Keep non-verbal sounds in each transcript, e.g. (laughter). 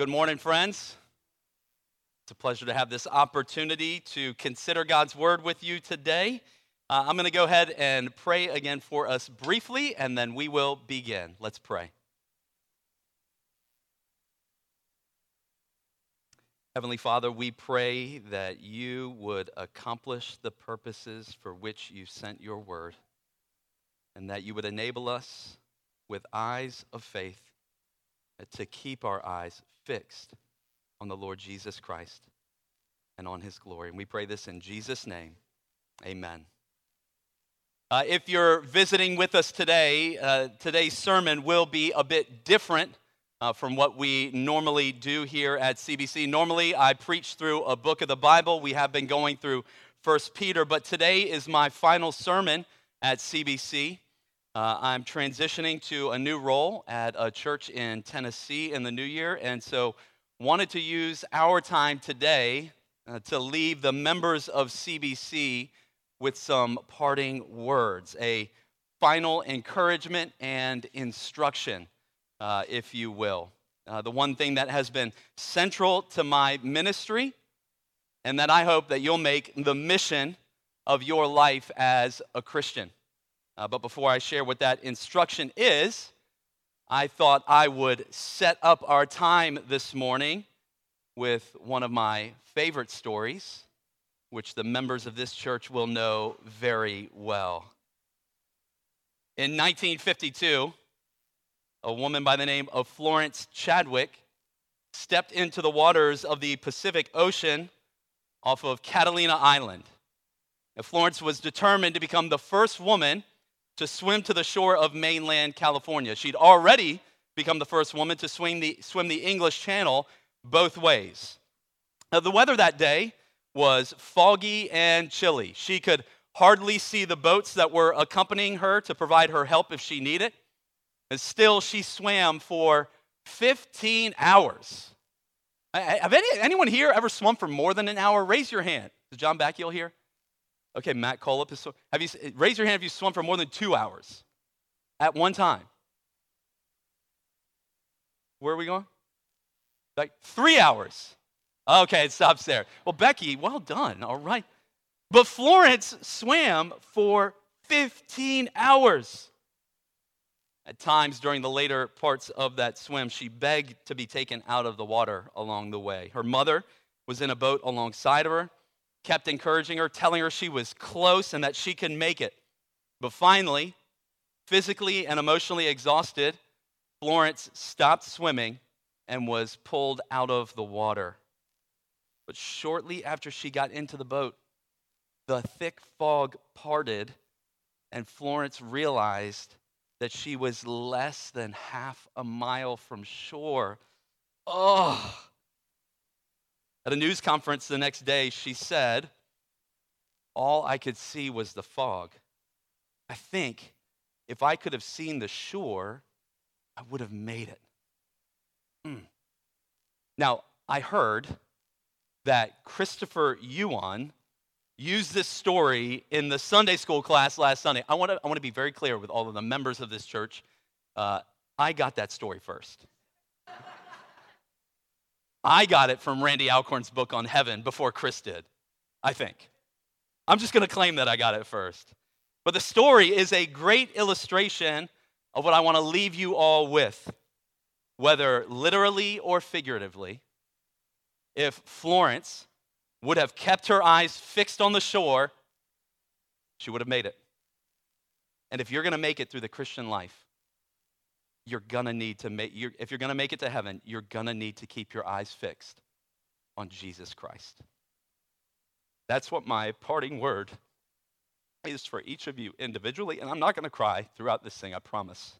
Good morning, friends. It's a pleasure to have this opportunity to consider God's word with you today. Uh, I'm going to go ahead and pray again for us briefly, and then we will begin. Let's pray. Heavenly Father, we pray that you would accomplish the purposes for which you sent your word, and that you would enable us with eyes of faith to keep our eyes fixed on the Lord Jesus Christ and on his glory. And we pray this in Jesus' name. Amen. Uh, if you're visiting with us today, uh, today's sermon will be a bit different uh, from what we normally do here at CBC. Normally, I preach through a book of the Bible. We have been going through First Peter, but today is my final sermon at CBC. Uh, I'm transitioning to a new role at a church in Tennessee in the new year, and so wanted to use our time today uh, to leave the members of CBC with some parting words, a final encouragement and instruction, uh, if you will. Uh, the one thing that has been central to my ministry, and that I hope that you'll make the mission of your life as a Christian. Uh, but before I share what that instruction is, I thought I would set up our time this morning with one of my favorite stories, which the members of this church will know very well. In 1952, a woman by the name of Florence Chadwick stepped into the waters of the Pacific Ocean off of Catalina Island. And Florence was determined to become the first woman to swim to the shore of mainland California. She'd already become the first woman to swim the, swim the English Channel both ways. Now, the weather that day was foggy and chilly. She could hardly see the boats that were accompanying her to provide her help if she needed. And still, she swam for 15 hours. Have any, anyone here ever swum for more than an hour? Raise your hand. Is John Backiel here? Okay, Matt Colop is. Have you raise your hand if you swum for more than two hours at one time? Where are we going? Like three hours. Okay, it stops there. Well, Becky, well done. All right. But Florence swam for 15 hours. At times during the later parts of that swim, she begged to be taken out of the water along the way. Her mother was in a boat alongside of her kept encouraging her, telling her she was close and that she can make it. But finally, physically and emotionally exhausted, Florence stopped swimming and was pulled out of the water. But shortly after she got into the boat, the thick fog parted, and Florence realized that she was less than half a mile from shore. Oh, at a news conference the next day, she said, All I could see was the fog. I think if I could have seen the shore, I would have made it. Mm. Now, I heard that Christopher Yuan used this story in the Sunday school class last Sunday. I want to, I want to be very clear with all of the members of this church. Uh, I got that story first. I got it from Randy Alcorn's book on heaven before Chris did, I think. I'm just going to claim that I got it first. But the story is a great illustration of what I want to leave you all with, whether literally or figuratively. If Florence would have kept her eyes fixed on the shore, she would have made it. And if you're going to make it through the Christian life, you're gonna need to make you're, if you're gonna make it to heaven you're gonna need to keep your eyes fixed on jesus christ. That's what my parting word is for each of you individually and i'm not gonna cry throughout this thing i promise.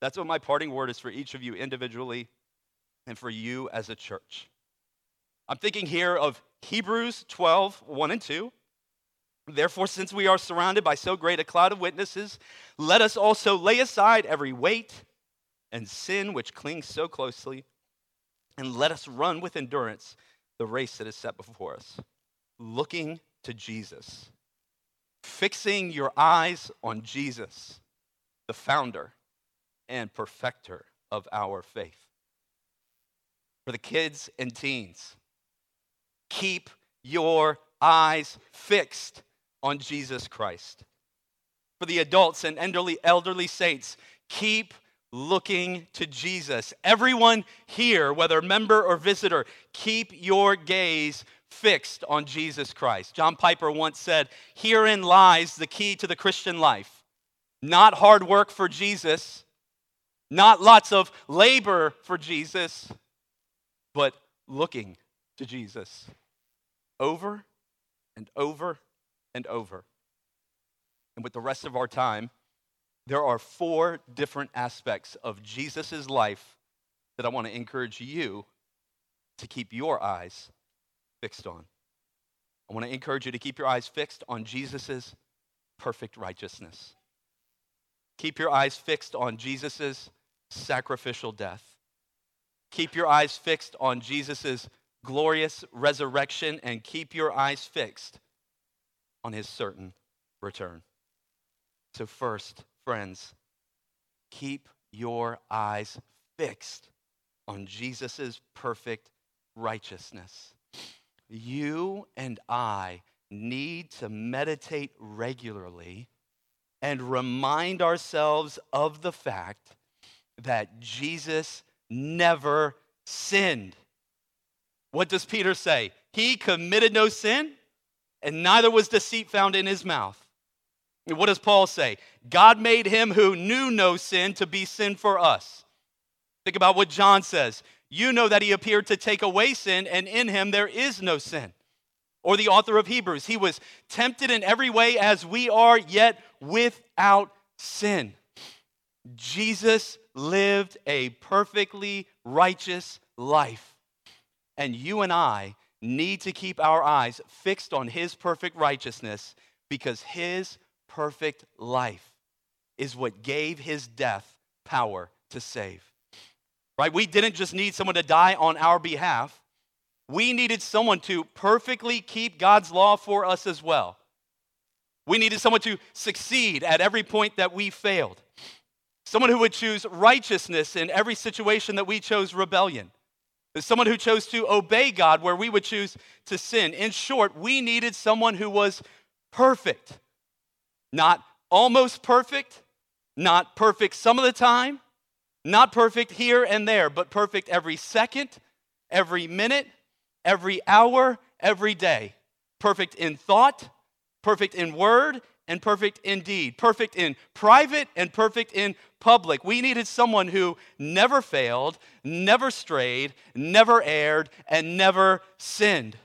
That's what my parting word is for each of you individually and for you as a church. I'm thinking here of hebrews 12 1 and 2 Therefore, since we are surrounded by so great a cloud of witnesses, let us also lay aside every weight and sin which clings so closely, and let us run with endurance the race that is set before us, looking to Jesus, fixing your eyes on Jesus, the founder and perfecter of our faith. For the kids and teens, keep your eyes fixed on Jesus Christ. For the adults and elderly, elderly saints, keep looking to Jesus. Everyone here, whether member or visitor, keep your gaze fixed on Jesus Christ. John Piper once said, Herein lies the key to the Christian life. Not hard work for Jesus, not lots of labor for Jesus, but looking to Jesus over and over and over. And with the rest of our time, there are four different aspects of Jesus' life that I want to encourage you to keep your eyes fixed on. I want to encourage you to keep your eyes fixed on Jesus' perfect righteousness. Keep your eyes fixed on Jesus' sacrificial death. Keep your eyes fixed on Jesus' glorious resurrection and keep your eyes fixed on his certain return. So, first, friends, keep your eyes fixed on Jesus' perfect righteousness. You and I need to meditate regularly and remind ourselves of the fact that Jesus never sinned. What does Peter say? He committed no sin, and neither was deceit found in his mouth. What does Paul say? God made him who knew no sin to be sin for us. Think about what John says. You know that he appeared to take away sin, and in him there is no sin. Or the author of Hebrews, he was tempted in every way as we are, yet without sin. Jesus lived a perfectly righteous life. And you and I need to keep our eyes fixed on his perfect righteousness because his perfect life is what gave his death power to save. Right? We didn't just need someone to die on our behalf. We needed someone to perfectly keep God's law for us as well. We needed someone to succeed at every point that we failed. Someone who would choose righteousness in every situation that we chose rebellion. Someone who chose to obey God where we would choose to sin. In short, we needed someone who was perfect not almost perfect, not perfect some of the time, not perfect here and there, but perfect every second, every minute, every hour, every day. Perfect in thought, perfect in word, and perfect in deed. Perfect in private and perfect in public. We needed someone who never failed, never strayed, never erred, and never sinned.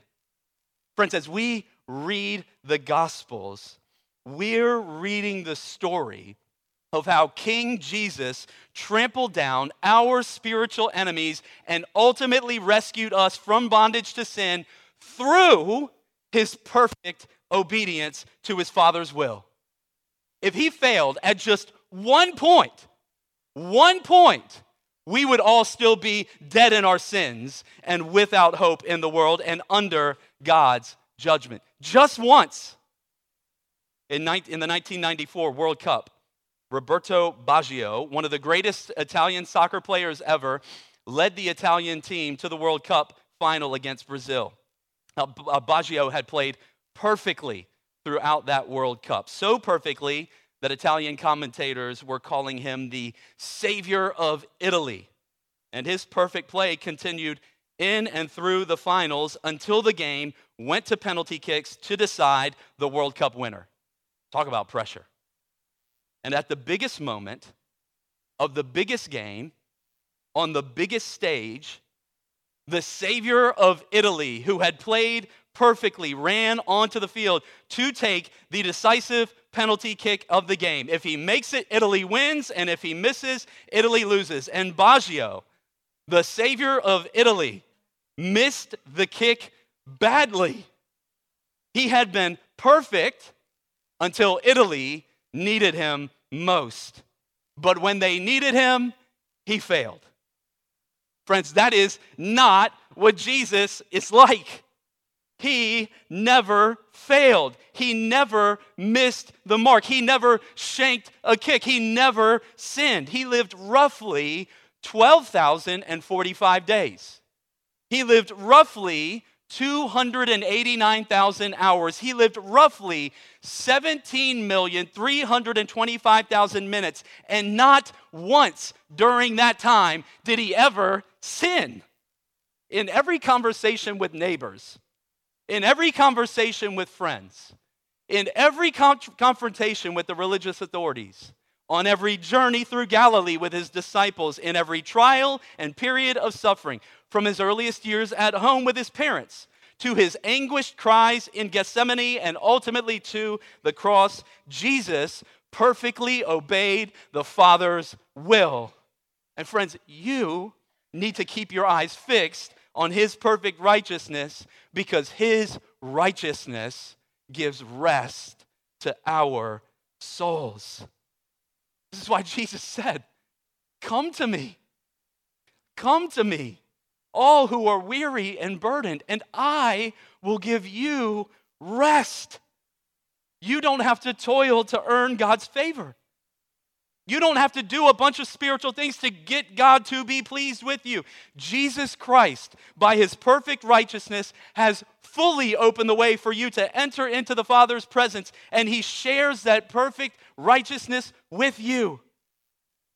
Friends, as we read the Gospels, we're reading the story of how King Jesus trampled down our spiritual enemies and ultimately rescued us from bondage to sin through his perfect obedience to his Father's will. If he failed at just one point, one point, we would all still be dead in our sins and without hope in the world and under God's judgment. Just once in, the 1994 World Cup, Roberto Baggio, one of the greatest Italian soccer players ever, led the Italian team to the World Cup final against Brazil. Uh, Baggio had played perfectly throughout that World Cup, so perfectly that Italian commentators were calling him the savior of Italy. And his perfect play continued in and through the finals until the game went to penalty kicks to decide the World Cup winner. Talk about pressure. And at the biggest moment of the biggest game, on the biggest stage, the savior of Italy, who had played perfectly, ran onto the field to take the decisive penalty kick of the game. If he makes it, Italy wins, and if he misses, Italy loses. And Baggio, the savior of Italy, missed the kick badly. He had been perfect until Italy needed him most. But when they needed him, he failed. Friends, that is not what Jesus is like. He never failed. He never missed the mark. He never shanked a kick. He never sinned. He lived roughly 12,045 days. He lived roughly 289,000 hours. He lived roughly 17,325,000 minutes. And not once during that time did he ever sin. In every conversation with neighbors, in every conversation with friends, in every con- confrontation with the religious authorities, on every journey through Galilee with his disciples, in every trial and period of suffering, from his earliest years at home with his parents to his anguished cries in Gethsemane and ultimately to the cross, Jesus perfectly obeyed the Father's will. And friends, you need to keep your eyes fixed on his perfect righteousness because his righteousness gives rest to our souls. This is why Jesus said, Come to me. Come to me all who are weary and burdened, and I will give you rest. You don't have to toil to earn God's favor. You don't have to do a bunch of spiritual things to get God to be pleased with you. Jesus Christ, by his perfect righteousness, has fully opened the way for you to enter into the Father's presence, and he shares that perfect righteousness with you.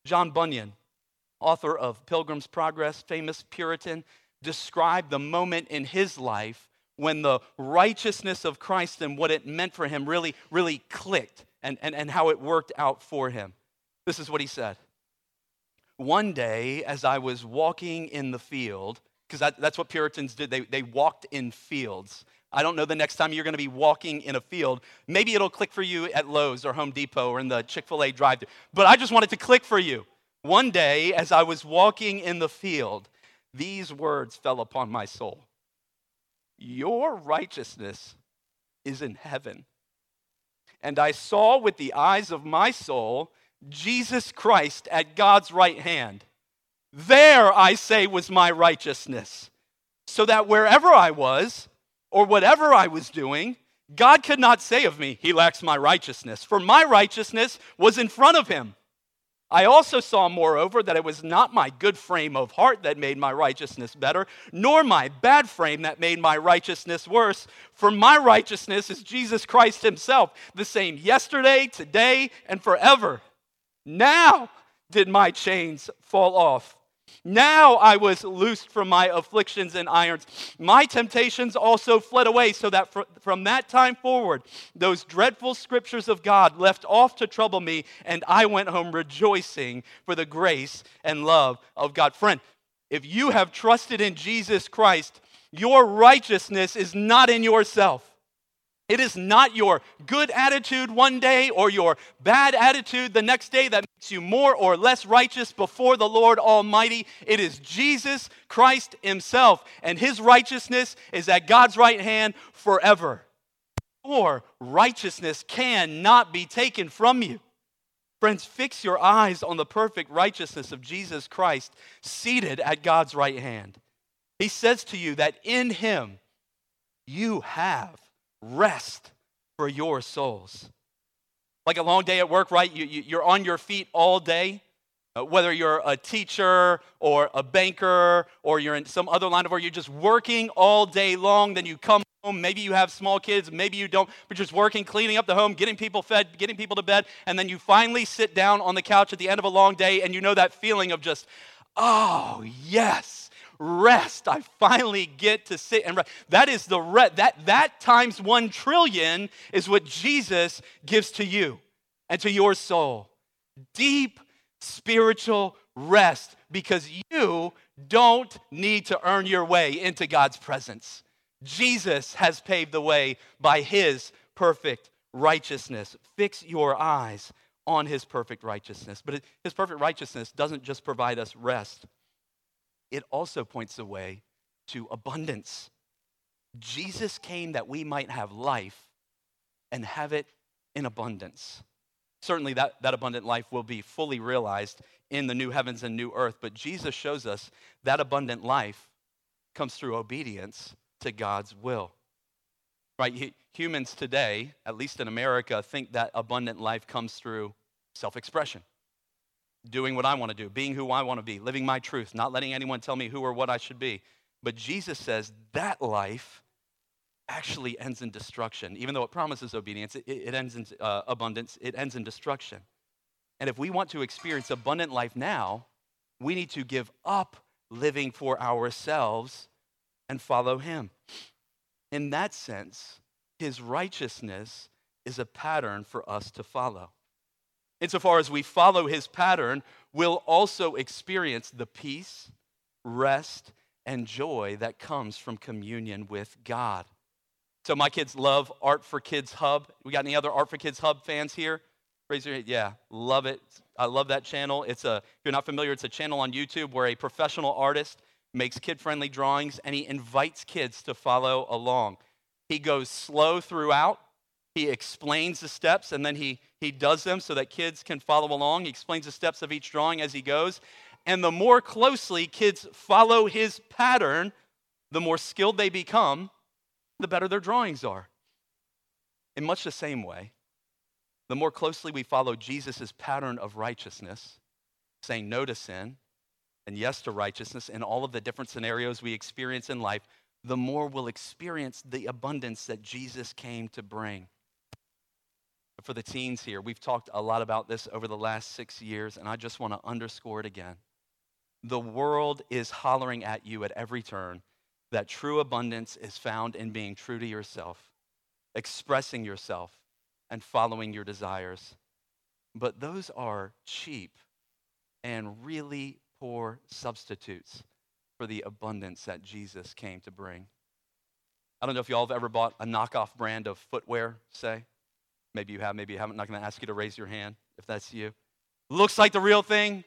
John Bunyan, author of Pilgrim's Progress, famous Puritan, described the moment in his life when the righteousness of Christ and what it meant for him really, really clicked and, and, and how it worked out for him. This is what he said. One day, as I was walking in the field, because that, that's what Puritans did, they, they walked in fields. I don't know the next time you're going to be walking in a field. Maybe it'll click for you at Lowe's or Home Depot or in the Chick fil A drive thru. But I just wanted to click for you. One day, as I was walking in the field, these words fell upon my soul Your righteousness is in heaven. And I saw with the eyes of my soul Jesus Christ at God's right hand. There, I say, was my righteousness. So that wherever I was, or whatever I was doing, God could not say of me, He lacks my righteousness, for my righteousness was in front of Him. I also saw, moreover, that it was not my good frame of heart that made my righteousness better, nor my bad frame that made my righteousness worse. For my righteousness is Jesus Christ Himself, the same yesterday, today, and forever. Now did my chains fall off. Now I was loosed from my afflictions and irons. My temptations also fled away, so that from that time forward, those dreadful scriptures of God left off to trouble me, and I went home rejoicing for the grace and love of God. Friend, if you have trusted in Jesus Christ, your righteousness is not in yourself. It is not your good attitude one day or your bad attitude the next day that makes you more or less righteous before the Lord Almighty. It is Jesus Christ Himself, and His righteousness is at God's right hand forever. Or righteousness cannot be taken from you. Friends, fix your eyes on the perfect righteousness of Jesus Christ seated at God's right hand. He says to you that in Him you have rest for your souls. Like a long day at work, right? You, you, are on your feet all day. Uh, whether you're a teacher or a banker or you're in some other line of work, you're just working all day long. Then you come home. Maybe you have small kids, maybe you don't, but just working, cleaning up the home, getting people fed, getting people to bed. And then you finally sit down on the couch at the end of a long day and you know that feeling of just, oh, yes rest. I finally get to sit and rest. That is the rest. That, that times one trillion is what Jesus gives to you and to your soul. Deep spiritual rest because you don't need to earn your way into God's presence. Jesus has paved the way by his perfect righteousness. Fix your eyes on his perfect righteousness. But his perfect righteousness doesn't just provide us rest, it also points the way to abundance. Jesus came that we might have life and have it in abundance. Certainly, that, that abundant life will be fully realized in the new heavens and new earth, but Jesus shows us that abundant life comes through obedience to God's will. Right? Humans today, at least in America, think that abundant life comes through self expression doing what I want to do, being who I want to be, living my truth, not letting anyone tell me who or what I should be. But Jesus says that life actually ends in destruction. Even though it promises obedience, it, it ends in uh, abundance, it ends in destruction. And if we want to experience abundant life now, we need to give up living for ourselves and follow Him. In that sense, His righteousness is a pattern for us to follow. Insofar as we follow His pattern, we'll also experience the peace, rest, and joy that comes from communion with God. So my kids love Art for Kids Hub. We got any other Art for Kids Hub fans here? Raise your hand. Yeah, love it. I love that channel. It's a, if you're not familiar, it's a channel on YouTube where a professional artist makes kid-friendly drawings and he invites kids to follow along. He goes slow throughout. He explains the steps and then he, he does them so that kids can follow along. He explains the steps of each drawing as he goes. And the more closely kids follow his pattern, the more skilled they become the better their drawings are. In much the same way, the more closely we follow Jesus' pattern of righteousness, saying no to sin and yes to righteousness in all of the different scenarios we experience in life, the more we'll experience the abundance that Jesus came to bring. For the teens here, we've talked a lot about this over the last six years, and I just want to underscore it again. The world is hollering at you at every turn that true abundance is found in being true to yourself, expressing yourself, and following your desires. But those are cheap and really poor substitutes for the abundance that Jesus came to bring. I don't know if y'all have ever bought a knockoff brand of footwear, say. Maybe you have, maybe you haven't. I'm not going to ask you to raise your hand if that's you. Looks like the real thing,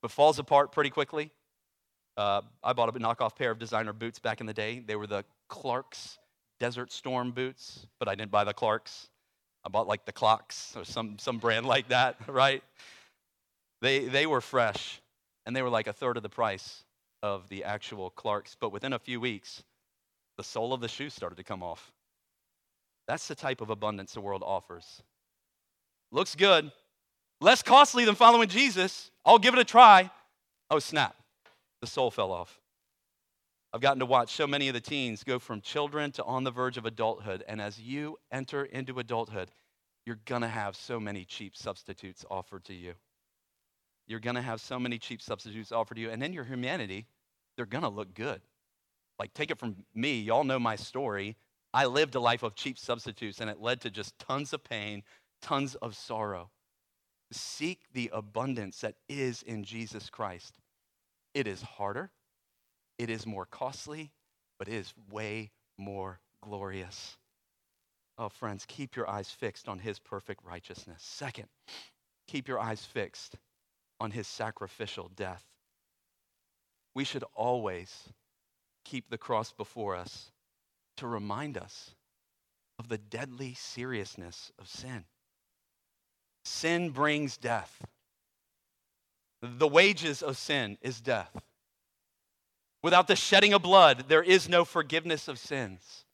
but falls apart pretty quickly. Uh, I bought a knockoff pair of designer boots back in the day. They were the Clarks Desert Storm boots, but I didn't buy the Clarks. I bought like the Clocks or some, some brand like that, (laughs) right? They, they were fresh, and they were like a third of the price of the actual Clarks. But within a few weeks, the sole of the shoe started to come off. That's the type of abundance the world offers. Looks good, less costly than following Jesus. I'll give it a try. Oh, snap the sole fell off. I've gotten to watch so many of the teens go from children to on the verge of adulthood. And as you enter into adulthood, you're going to have so many cheap substitutes offered to you. You're going to have so many cheap substitutes offered to you. And in your humanity, they're going to look good. Like, take it from me. Y'all know my story. I lived a life of cheap substitutes, and it led to just tons of pain, tons of sorrow. Seek the abundance that is in Jesus Christ. It is harder, it is more costly, but it is way more glorious. Oh, friends, keep your eyes fixed on his perfect righteousness. Second, keep your eyes fixed on his sacrificial death. We should always keep the cross before us to remind us of the deadly seriousness of sin. Sin brings death. The wages of sin is death. Without the shedding of blood, there is no forgiveness of sins.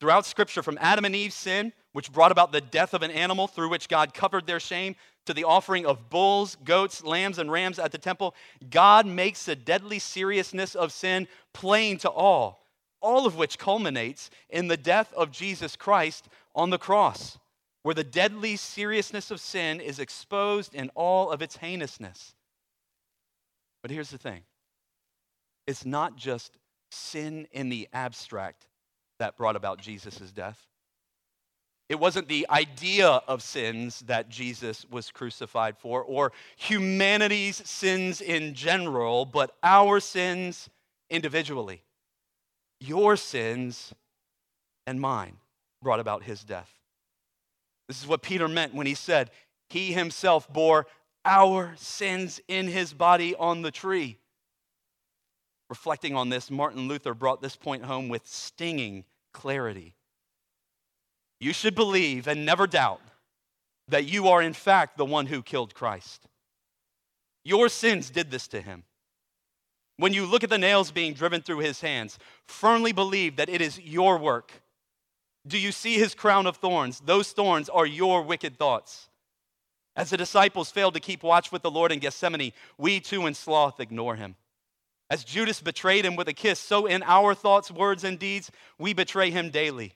Throughout Scripture, from Adam and Eve's sin, which brought about the death of an animal through which God covered their shame, to the offering of bulls, goats, lambs, and rams at the temple, God makes the deadly seriousness of sin plain to all, all of which culminates in the death of Jesus Christ on the cross where the deadly seriousness of sin is exposed in all of its heinousness. But here's the thing it's not just sin in the abstract that brought about Jesus' death. It wasn't the idea of sins that Jesus was crucified for, or humanity's sins in general, but our sins individually. Your sins and mine brought about his death. This is what Peter meant when he said, He himself bore our sins in his body on the tree. Reflecting on this, Martin Luther brought this point home with stinging clarity. You should believe and never doubt that you are, in fact, the one who killed Christ. Your sins did this to him. When you look at the nails being driven through his hands, firmly believe that it is your work do you see his crown of thorns? Those thorns are your wicked thoughts. As the disciples failed to keep watch with the Lord in Gethsemane, we too in sloth ignore him. As Judas betrayed him with a kiss, so in our thoughts, words, and deeds, we betray him daily.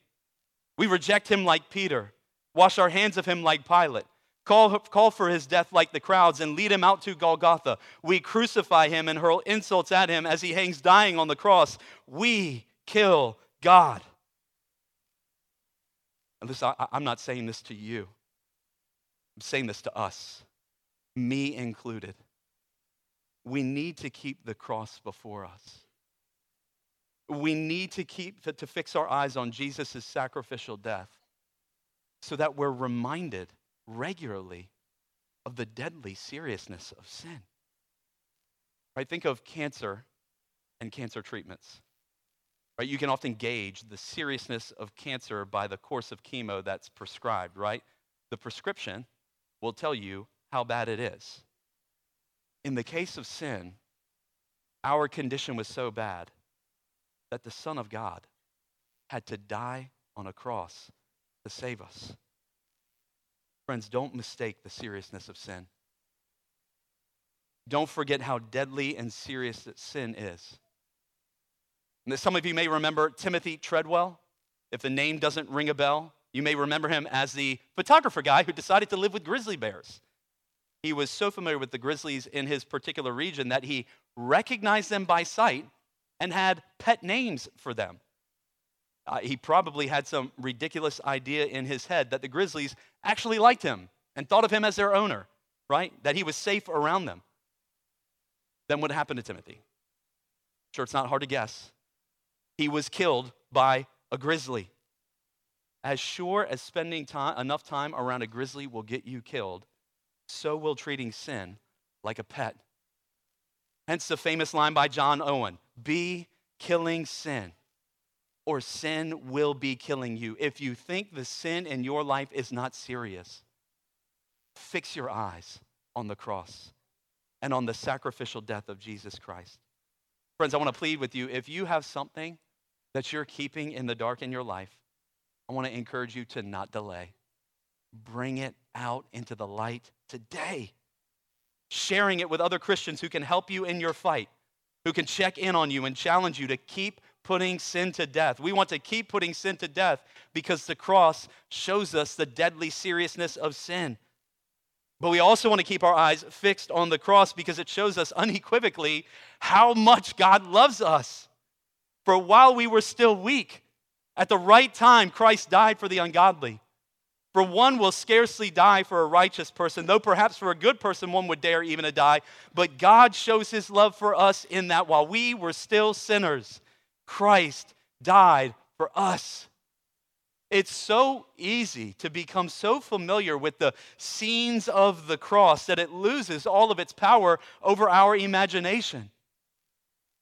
We reject him like Peter, wash our hands of him like Pilate, call, call for his death like the crowds, and lead him out to Golgotha. We crucify him and hurl insults at him as he hangs dying on the cross. We kill God. And listen, I, I'm not saying this to you, I'm saying this to us, me included we need to keep the cross before us. We need to keep to, to fix our eyes on Jesus' sacrificial death so that we're reminded regularly of the deadly seriousness of sin. Right? Think of cancer and cancer treatments. Right? You can often gauge the seriousness of cancer by the course of chemo that's prescribed, right? The prescription will tell you how bad it is. In the case of sin, our condition was so bad that the Son of God had to die on a cross to save us. Friends, don't mistake the seriousness of sin. Don't forget how deadly and serious that sin is. And some of you may remember Timothy Treadwell. If the name doesn't ring a bell, you may remember him as the photographer guy who decided to live with grizzly bears. He was so familiar with the grizzlies in his particular region that he recognized them by sight and had pet names for them. Uh, he probably had some ridiculous idea in his head that the grizzlies actually liked him and thought of him as their owner, right? That he was safe around them. Then what happened to Timothy? Sure, it's not hard to guess. He was killed by a grizzly. As sure as spending time, enough time around a grizzly will get you killed, so will treating sin like a pet. Hence the famous line by John Owen Be killing sin, or sin will be killing you. If you think the sin in your life is not serious, fix your eyes on the cross and on the sacrificial death of Jesus Christ. Friends, I want to plead with you if you have something that you're keeping in the dark in your life, I want to encourage you to not delay. Bring it out into the light today. Sharing it with other Christians who can help you in your fight, who can check in on you and challenge you to keep putting sin to death. We want to keep putting sin to death because the cross shows us the deadly seriousness of sin. But we also want to keep our eyes fixed on the cross because it shows us unequivocally how much God loves us. For while we were still weak, at the right time, Christ died for the ungodly. For one will scarcely die for a righteous person, though perhaps for a good person one would dare even to die. But God shows his love for us in that while we were still sinners, Christ died for us. It's so easy to become so familiar with the scenes of the cross that it loses all of its power over our imagination.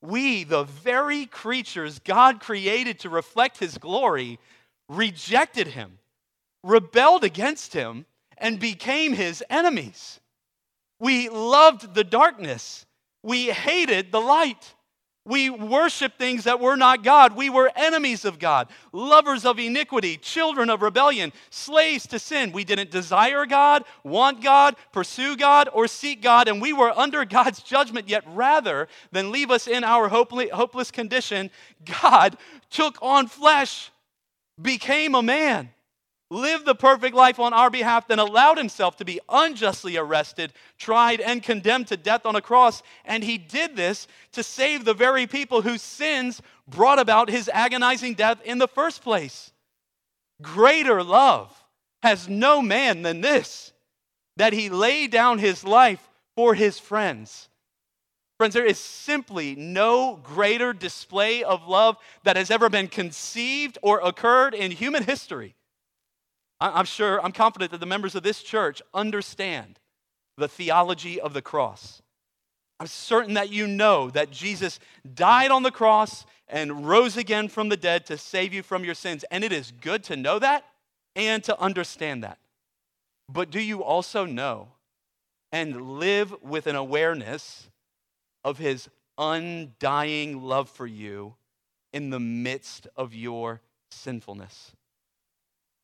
We, the very creatures God created to reflect his glory, rejected him rebelled against him and became his enemies. We loved the darkness. We hated the light. We worshiped things that were not God. We were enemies of God, lovers of iniquity, children of rebellion, slaves to sin. We didn't desire God, want God, pursue God, or seek God, and we were under (laughs) God's judgment. Yet rather than leave us in our hopeless condition, God took on flesh, became a man lived the perfect life on our behalf, then allowed himself to be unjustly arrested, tried, and condemned to death on a cross. And he did this to save the very people whose sins brought about his agonizing death in the first place. Greater love has no man than this, that he lay down his life for his friends. Friends, there is simply no greater display of love that has ever been conceived or occurred in human history I'm sure, I'm confident that the members of this church understand the theology of the cross. I'm certain that you know that Jesus died on the cross and rose again from the dead to save you from your sins. And it is good to know that and to understand that. But do you also know and live with an awareness of his undying love for you in the midst of your sinfulness?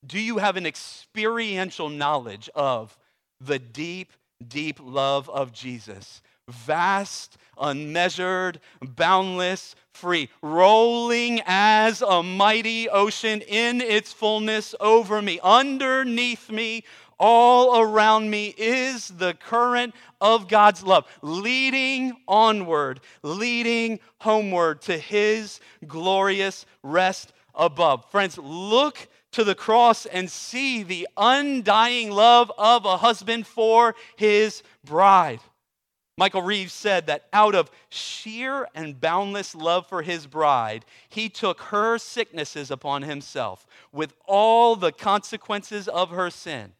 Do you have an experiential knowledge of the deep, deep love of Jesus vast, unmeasured, boundless, free, rolling as a mighty ocean in its fullness over me, underneath me, all around me is the current of God's love, leading onward, leading homeward to his glorious rest above. Friends, look to the cross and see the undying love of a husband for his bride. Michael Reeves said that out of sheer and boundless love for his bride, he took her sicknesses upon himself with all the consequences of her sin.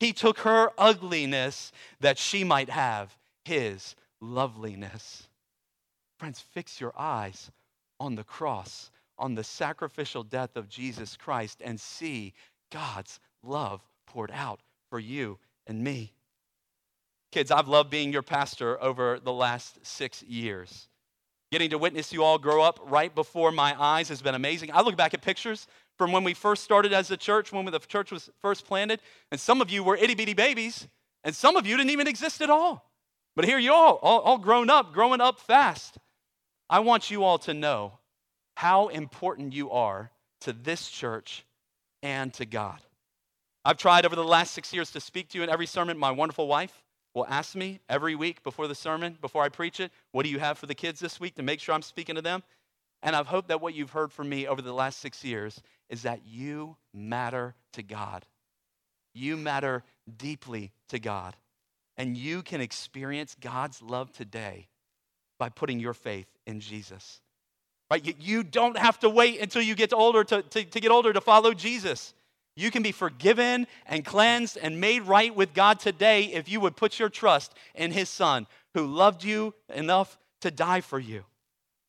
He took her ugliness that she might have his loveliness. Friends, fix your eyes on the cross, on the sacrificial death of Jesus Christ, and see God's love poured out for you and me. Kids, I've loved being your pastor over the last six years. Getting to witness you all grow up right before my eyes has been amazing. I look back at pictures from when we first started as a church, when the church was first planted, and some of you were itty bitty babies, and some of you didn't even exist at all. But here you all, all, all grown up, growing up fast. I want you all to know how important you are to this church and to God. I've tried over the last six years to speak to you in every sermon. My wonderful wife, will ask me every week before the sermon, before I preach it, what do you have for the kids this week to make sure I'm speaking to them? And I've hoped that what you've heard from me over the last six years is that you matter to God. You matter deeply to God. And you can experience God's love today by putting your faith in Jesus. Right? You don't have to wait until you get older to, to, to get older to follow Jesus. You can be forgiven and cleansed and made right with God today if you would put your trust in His Son who loved you enough to die for you.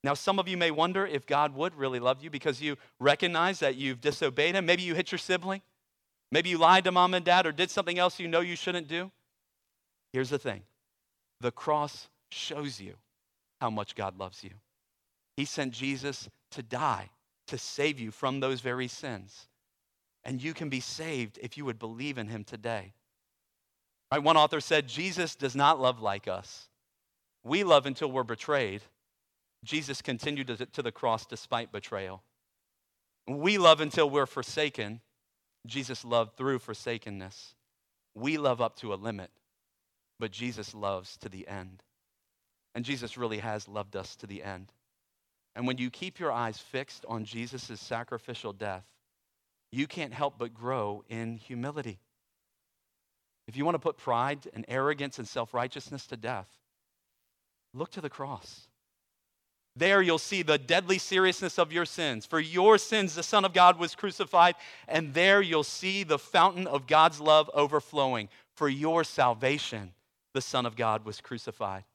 Now, some of you may wonder if God would really love you because you recognize that you've disobeyed Him. Maybe you hit your sibling. Maybe you lied to mom and dad or did something else you know you shouldn't do. Here's the thing the cross shows you how much God loves you. He sent Jesus to die to save you from those very sins and you can be saved if you would believe in him today. Right? One author said, Jesus does not love like us. We love until we're betrayed. Jesus continued to, to the cross despite betrayal. We love until we're forsaken. Jesus loved through forsakenness. We love up to a limit, but Jesus loves to the end. And Jesus really has loved us to the end. And when you keep your eyes fixed on Jesus' sacrificial death, you can't help but grow in humility. If you want to put pride and arrogance and self righteousness to death, look to the cross. There you'll see the deadly seriousness of your sins. For your sins, the Son of God was crucified, and there you'll see the fountain of God's love overflowing. For your salvation, the Son of God was crucified.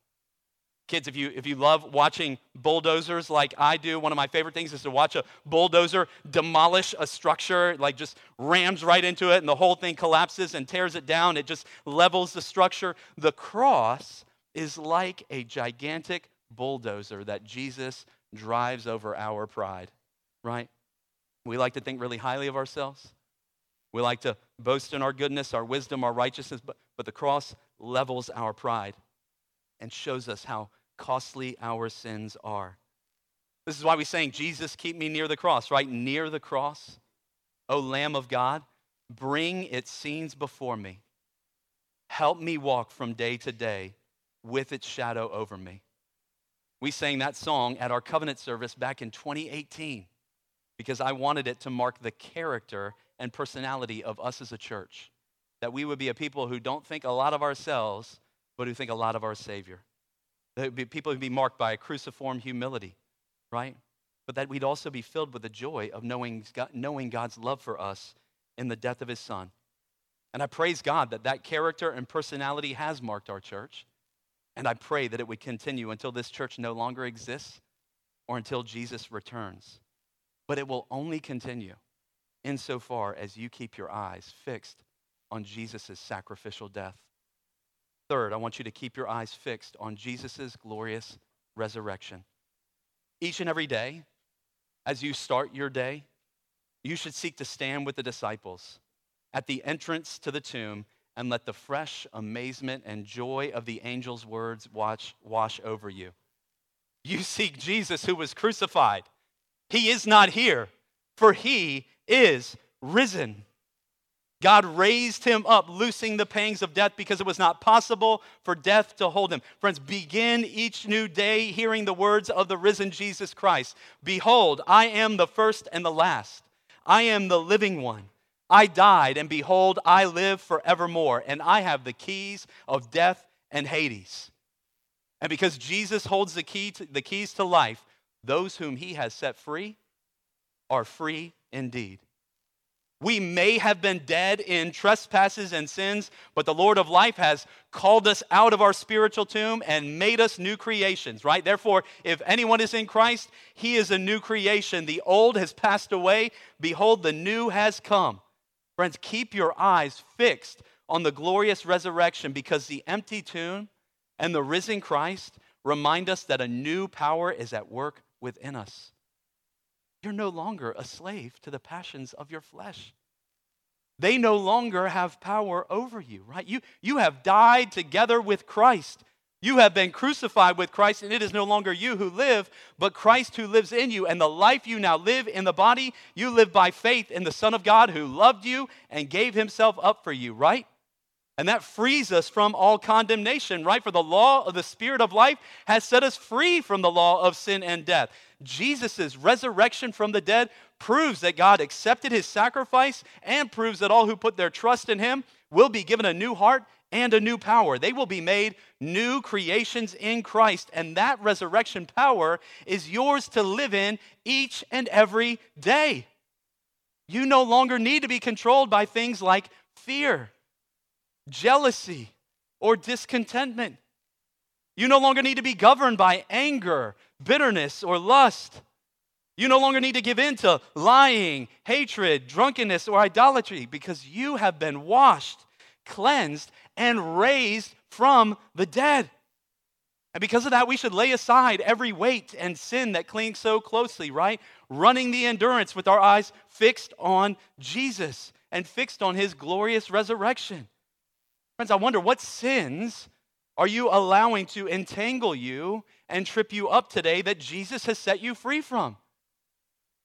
Kids, if you, if you love watching bulldozers like I do, one of my favorite things is to watch a bulldozer demolish a structure, like just rams right into it and the whole thing collapses and tears it down. It just levels the structure. The cross is like a gigantic bulldozer that Jesus drives over our pride, right? We like to think really highly of ourselves. We like to boast in our goodness, our wisdom, our righteousness, but, but the cross levels our pride and shows us how costly our sins are. This is why we saying, Jesus, keep me near the cross, right? Near the cross. O Lamb of God, bring its scenes before me. Help me walk from day to day with its shadow over me. We sang that song at our covenant service back in 2018 because I wanted it to mark the character and personality of us as a church. That we would be a people who don't think a lot of ourselves, but who think a lot of our Savior. Be, people would be marked by a cruciform humility, right? But that we'd also be filled with the joy of knowing, knowing God's love for us in the death of his son. And I praise God that that character and personality has marked our church. And I pray that it would continue until this church no longer exists or until Jesus returns. But it will only continue insofar as you keep your eyes fixed on Jesus' sacrificial death. Third, I want you to keep your eyes fixed on Jesus' glorious resurrection. Each and every day, as you start your day, you should seek to stand with the disciples at the entrance to the tomb and let the fresh amazement and joy of the angel's words watch, wash over you. You seek Jesus who was crucified. He is not here, for he is risen. God raised him up, loosing the pangs of death because it was not possible for death to hold him. Friends, begin each new day hearing the words of the risen Jesus Christ Behold, I am the first and the last. I am the living one. I died, and behold, I live forevermore, and I have the keys of death and Hades. And because Jesus holds the, key to, the keys to life, those whom he has set free are free indeed. We may have been dead in trespasses and sins, but the Lord of life has called us out of our spiritual tomb and made us new creations, right? Therefore, if anyone is in Christ, he is a new creation. The old has passed away. Behold, the new has come. Friends, keep your eyes fixed on the glorious resurrection because the empty tomb and the risen Christ remind us that a new power is at work within us. You're no longer a slave to the passions of your flesh. They no longer have power over you, right? You, you have died together with Christ. You have been crucified with Christ, and it is no longer you who live, but Christ who lives in you. And the life you now live in the body, you live by faith in the Son of God who loved you and gave himself up for you, right? And that frees us from all condemnation, right? For the law of the Spirit of life has set us free from the law of sin and death. Jesus' resurrection from the dead proves that God accepted his sacrifice and proves that all who put their trust in him will be given a new heart and a new power. They will be made new creations in Christ. And that resurrection power is yours to live in each and every day. You no longer need to be controlled by things like fear jealousy, or discontentment. You no longer need to be governed by anger, bitterness, or lust. You no longer need to give in to lying, hatred, drunkenness, or idolatry because you have been washed, cleansed, and raised from the dead. And because of that, we should lay aside every weight and sin that clings so closely, right? Running the endurance with our eyes fixed on Jesus and fixed on his glorious resurrection. Friends, I wonder what sins are you allowing to entangle you and trip you up today that Jesus has set you free from?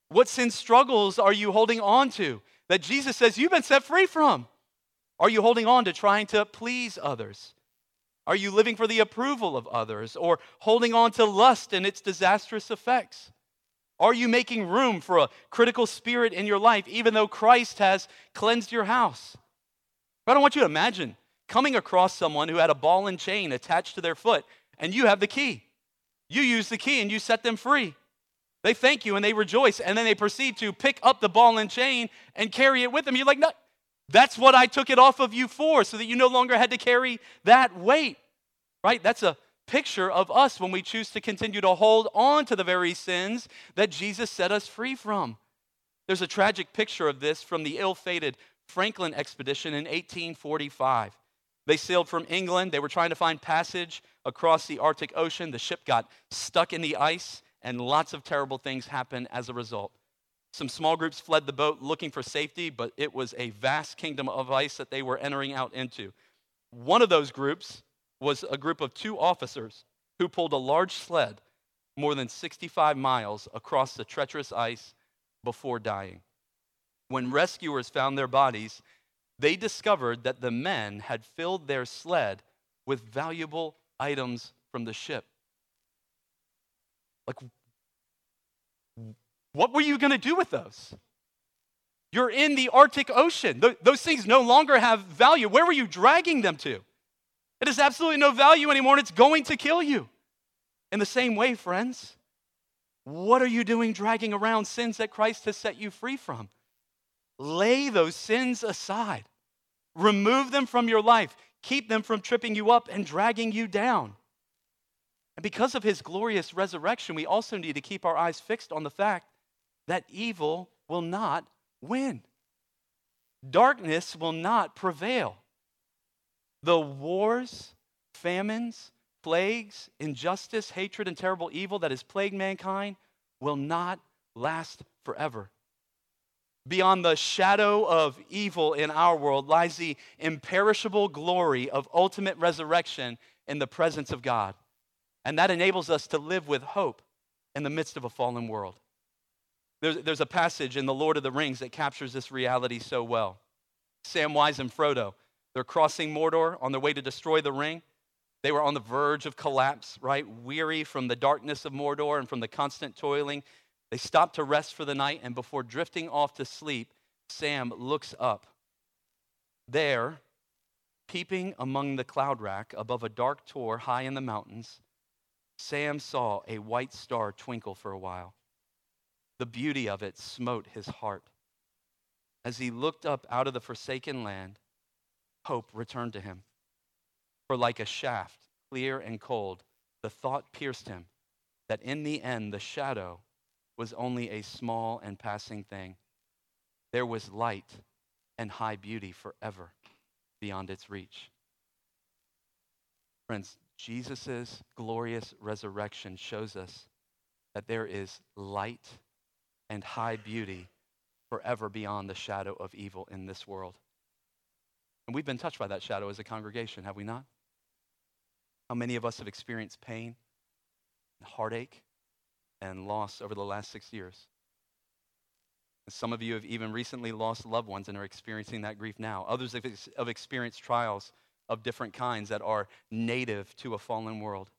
What sin struggles are you holding on to that Jesus says you've been set free from? Are you holding on to trying to please others? Are you living for the approval of others or holding on to lust and its disastrous effects? Are you making room for a critical spirit in your life even though Christ has cleansed your house? But I don't want you to imagine coming across someone who had a ball and chain attached to their foot, and you have the key. You use the key and you set them free. They thank you and they rejoice, and then they proceed to pick up the ball and chain and carry it with them. You're like, no, that's what I took it off of you for, so that you no longer had to carry that weight. Right? That's a picture of us when we choose to continue to hold on to the very sins that Jesus set us free from. There's a tragic picture of this from the ill fated Franklin expedition in 1845. They sailed from England. They were trying to find passage across the Arctic Ocean. The ship got stuck in the ice, and lots of terrible things happened as a result. Some small groups fled the boat looking for safety, but it was a vast kingdom of ice that they were entering out into. One of those groups was a group of two officers who pulled a large sled more than 65 miles across the treacherous ice before dying. When rescuers found their bodies, they discovered that the men had filled their sled with valuable items from the ship. Like, what were you going to do with those? You're in the Arctic Ocean. those things no longer have value. Where were you dragging them to? It has absolutely no value anymore, and it's going to kill you. In the same way, friends, what are you doing dragging around sins that Christ has set you free from? Lay those sins aside. Remove them from your life. Keep them from tripping you up and dragging you down. And because of his glorious resurrection, we also need to keep our eyes fixed on the fact that evil will not win. Darkness will not prevail. The wars, famines, plagues, injustice, hatred, and terrible evil that has plagued mankind will not last forever. Beyond the shadow of evil in our world lies the imperishable glory of ultimate resurrection in the presence of God. And that enables us to live with hope in the midst of a fallen world. There's, there's a passage in The Lord of the Rings that captures this reality so well. Samwise and Frodo, they're crossing Mordor on their way to destroy the ring. They were on the verge of collapse, right? Weary from the darkness of Mordor and from the constant toiling. They stop to rest for the night, and before drifting off to sleep, Sam looks up. There, peeping among the cloud wrack above a dark tor high in the mountains, Sam saw a white star twinkle for a while. The beauty of it smote his heart. As he looked up out of the forsaken land, hope returned to him. For like a shaft, clear and cold, the thought pierced him that in the end the shadow was only a small and passing thing. There was light and high beauty forever beyond its reach. Friends, Jesus' glorious resurrection shows us that there is light and high beauty forever beyond the shadow of evil in this world. And we've been touched by that shadow as a congregation, have we not? How many of us have experienced pain and heartache and loss over the last six years? And some of you have even recently lost loved ones and are experiencing that grief now. Others have, ex- have experienced trials of different kinds that are native to a fallen world.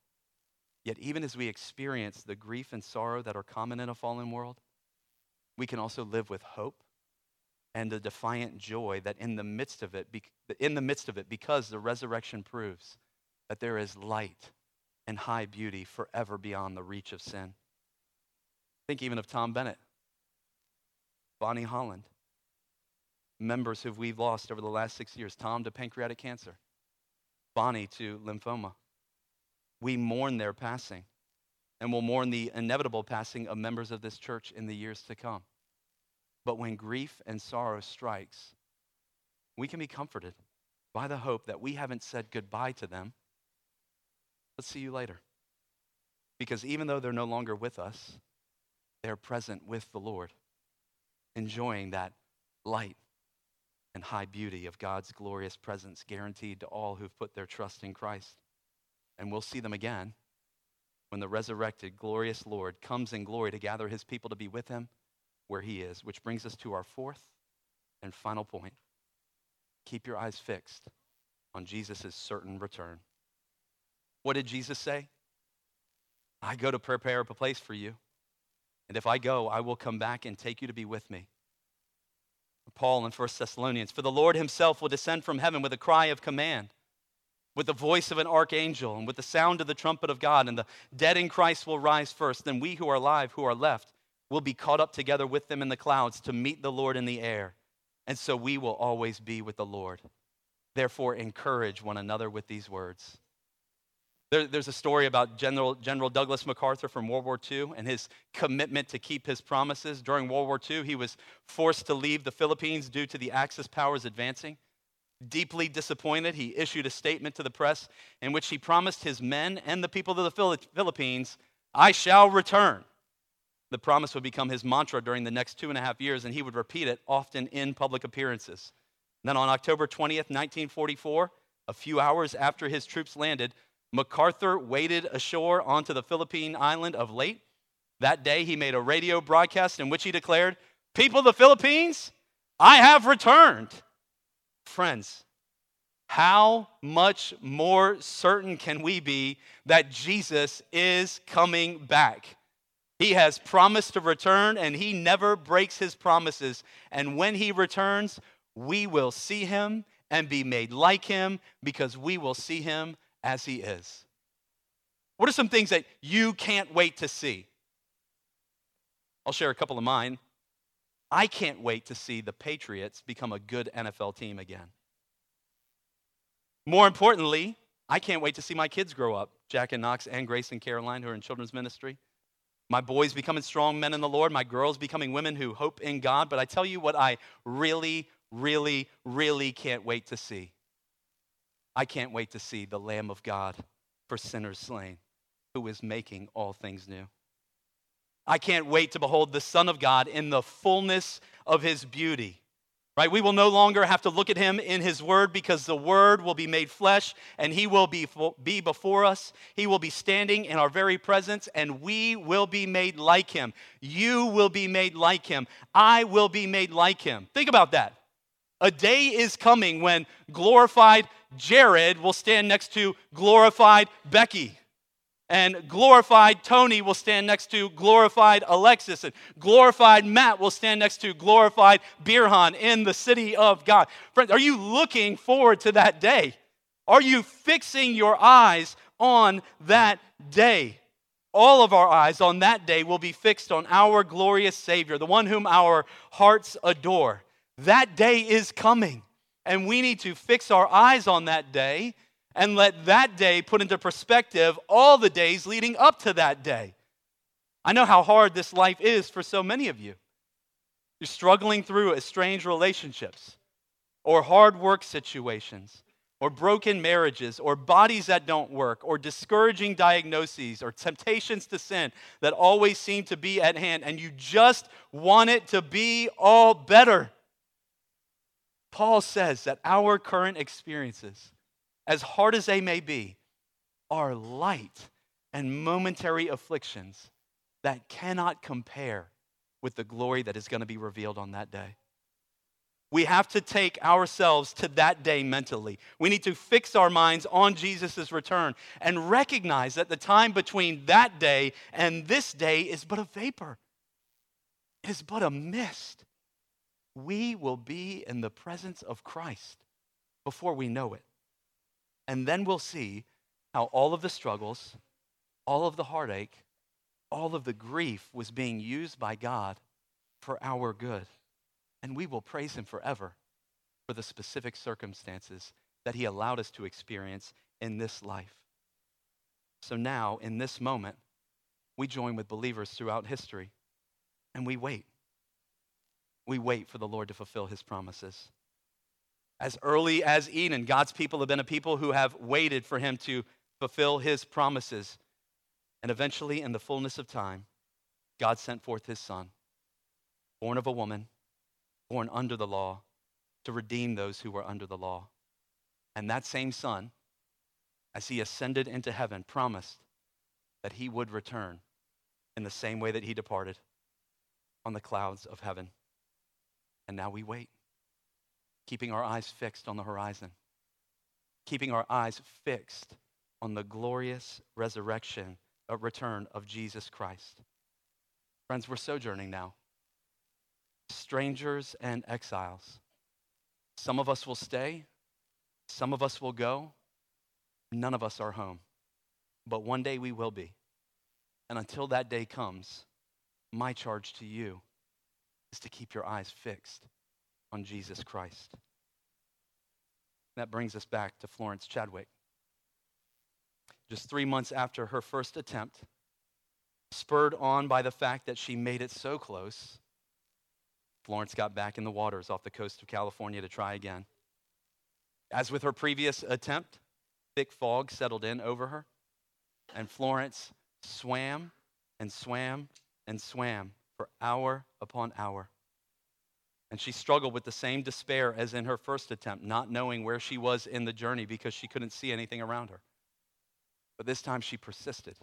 Yet, even as we experience the grief and sorrow that are common in a fallen world, we can also live with hope and a defiant joy that in the midst of it, in the midst of it, because the resurrection proves that there is light and high beauty forever beyond the reach of sin. Think even of Tom Bennett, Bonnie Holland, members who we've lost over the last six years. Tom to pancreatic cancer, Bonnie to lymphoma. We mourn their passing, and will mourn the inevitable passing of members of this church in the years to come. But when grief and sorrow strikes, we can be comforted by the hope that we haven't said goodbye to them. Let's see you later. Because even though they're no longer with us, they're present with the Lord, enjoying that light and high beauty of God's glorious presence guaranteed to all who've put their trust in Christ. And we'll see them again when the resurrected, glorious Lord comes in glory to gather his people to be with him where he is, which brings us to our fourth and final point. Keep your eyes fixed on Jesus' certain return. What did Jesus say? I go to prepare a place for you. And if I go, I will come back and take you to be with me. Paul in 1 Thessalonians, for the Lord himself will descend from heaven with a cry of command, with the voice of an archangel, and with the sound of the trumpet of God, and the dead in Christ will rise first. Then we who are alive, who are left, will be caught up together with them in the clouds to meet the Lord in the air. And so we will always be with the Lord. Therefore, encourage one another with these words. There, there's a story about General, General Douglas MacArthur from World War II and his commitment to keep his promises. During World War II, he was forced to leave the Philippines due to the Axis powers advancing. Deeply disappointed, he issued a statement to the press in which he promised his men and the people of the Philippines, I shall return. The promise would become his mantra during the next two and a half years, and he would repeat it often in public appearances. And then on October 20th, 1944, a few hours after his troops landed, MacArthur waded ashore onto the Philippine island of Leyte. That day, he made a radio broadcast in which he declared, People of the Philippines, I have returned. Friends, how much more certain can we be that Jesus is coming back? He has promised to return and he never breaks his promises. And when he returns, we will see him and be made like him because we will see him as he is. What are some things that you can't wait to see? I'll share a couple of mine. I can't wait to see the Patriots become a good NFL team again. More importantly, I can't wait to see my kids grow up, Jack and Knox and Grace and Caroline, who are in children's ministry. My boys becoming strong men in the Lord, my girls becoming women who hope in God. But I tell you what, I really, really, really can't wait to see. I can't wait to see the Lamb of God for sinners slain, who is making all things new. I can't wait to behold the Son of God in the fullness of his beauty. Right? We will no longer have to look at him in his word because the word will be made flesh and he will be, be before us. He will be standing in our very presence and we will be made like him. You will be made like him. I will be made like him. Think about that. A day is coming when glorified Jared will stand next to glorified Becky and glorified Tony will stand next to glorified Alexis, and glorified Matt will stand next to glorified Birhan in the city of God. Friends, are you looking forward to that day? Are you fixing your eyes on that day? All of our eyes on that day will be fixed on our glorious Savior, the one whom our hearts adore. That day is coming, and we need to fix our eyes on that day and let that day put into perspective all the days leading up to that day. I know how hard this life is for so many of you. You're struggling through estranged relationships, or hard work situations, or broken marriages, or bodies that don't work, or discouraging diagnoses, or temptations to sin that always seem to be at hand, and you just want it to be all better. Paul says that our current experiences as hard as they may be, are light and momentary afflictions that cannot compare with the glory that is going to be revealed on that day. We have to take ourselves to that day mentally. We need to fix our minds on Jesus' return and recognize that the time between that day and this day is but a vapor, it is but a mist. We will be in the presence of Christ before we know it. And then we'll see how all of the struggles, all of the heartache, all of the grief was being used by God for our good. And we will praise Him forever for the specific circumstances that He allowed us to experience in this life. So now, in this moment, we join with believers throughout history and we wait. We wait for the Lord to fulfill His promises as early as Eden. God's people have been a people who have waited for him to fulfill his promises. And eventually, in the fullness of time, God sent forth his son, born of a woman, born under the law, to redeem those who were under the law. And that same son, as he ascended into heaven, promised that he would return in the same way that he departed on the clouds of heaven. And now we wait keeping our eyes fixed on the horizon, keeping our eyes fixed on the glorious resurrection, a return of Jesus Christ. Friends, we're sojourning now, strangers and exiles. Some of us will stay, some of us will go, none of us are home. But one day we will be. And until that day comes, my charge to you is to keep your eyes fixed on Jesus Christ. That brings us back to Florence Chadwick. Just three months after her first attempt, spurred on by the fact that she made it so close, Florence got back in the waters off the coast of California to try again. As with her previous attempt, thick fog settled in over her, and Florence swam and swam and swam for hour upon hour. And she struggled with the same despair as in her first attempt, not knowing where she was in the journey because she couldn't see anything around her. But this time she persisted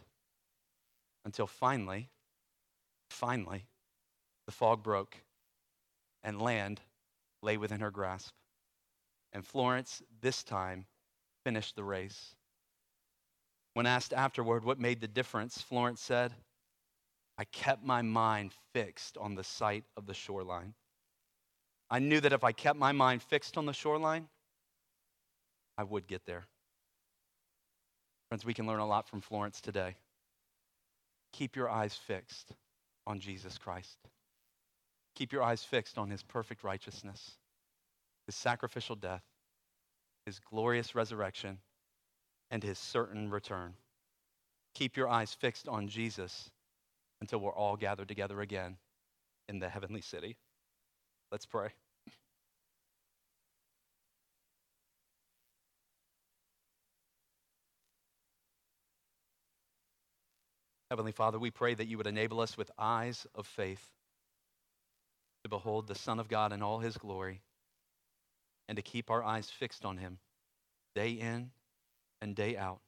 until finally, finally, the fog broke and land lay within her grasp. And Florence, this time, finished the race. When asked afterward what made the difference, Florence said, I kept my mind fixed on the sight of the shoreline. I knew that if I kept my mind fixed on the shoreline, I would get there. Friends, we can learn a lot from Florence today. Keep your eyes fixed on Jesus Christ. Keep your eyes fixed on his perfect righteousness, his sacrificial death, his glorious resurrection, and his certain return. Keep your eyes fixed on Jesus until we're all gathered together again in the heavenly city. Let's pray. Heavenly Father, we pray that you would enable us with eyes of faith to behold the Son of God in all his glory and to keep our eyes fixed on him day in and day out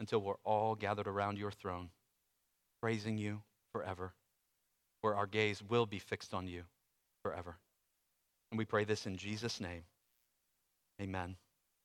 until we're all gathered around your throne, praising you forever, where our gaze will be fixed on you forever. And we pray this in Jesus' name. Amen.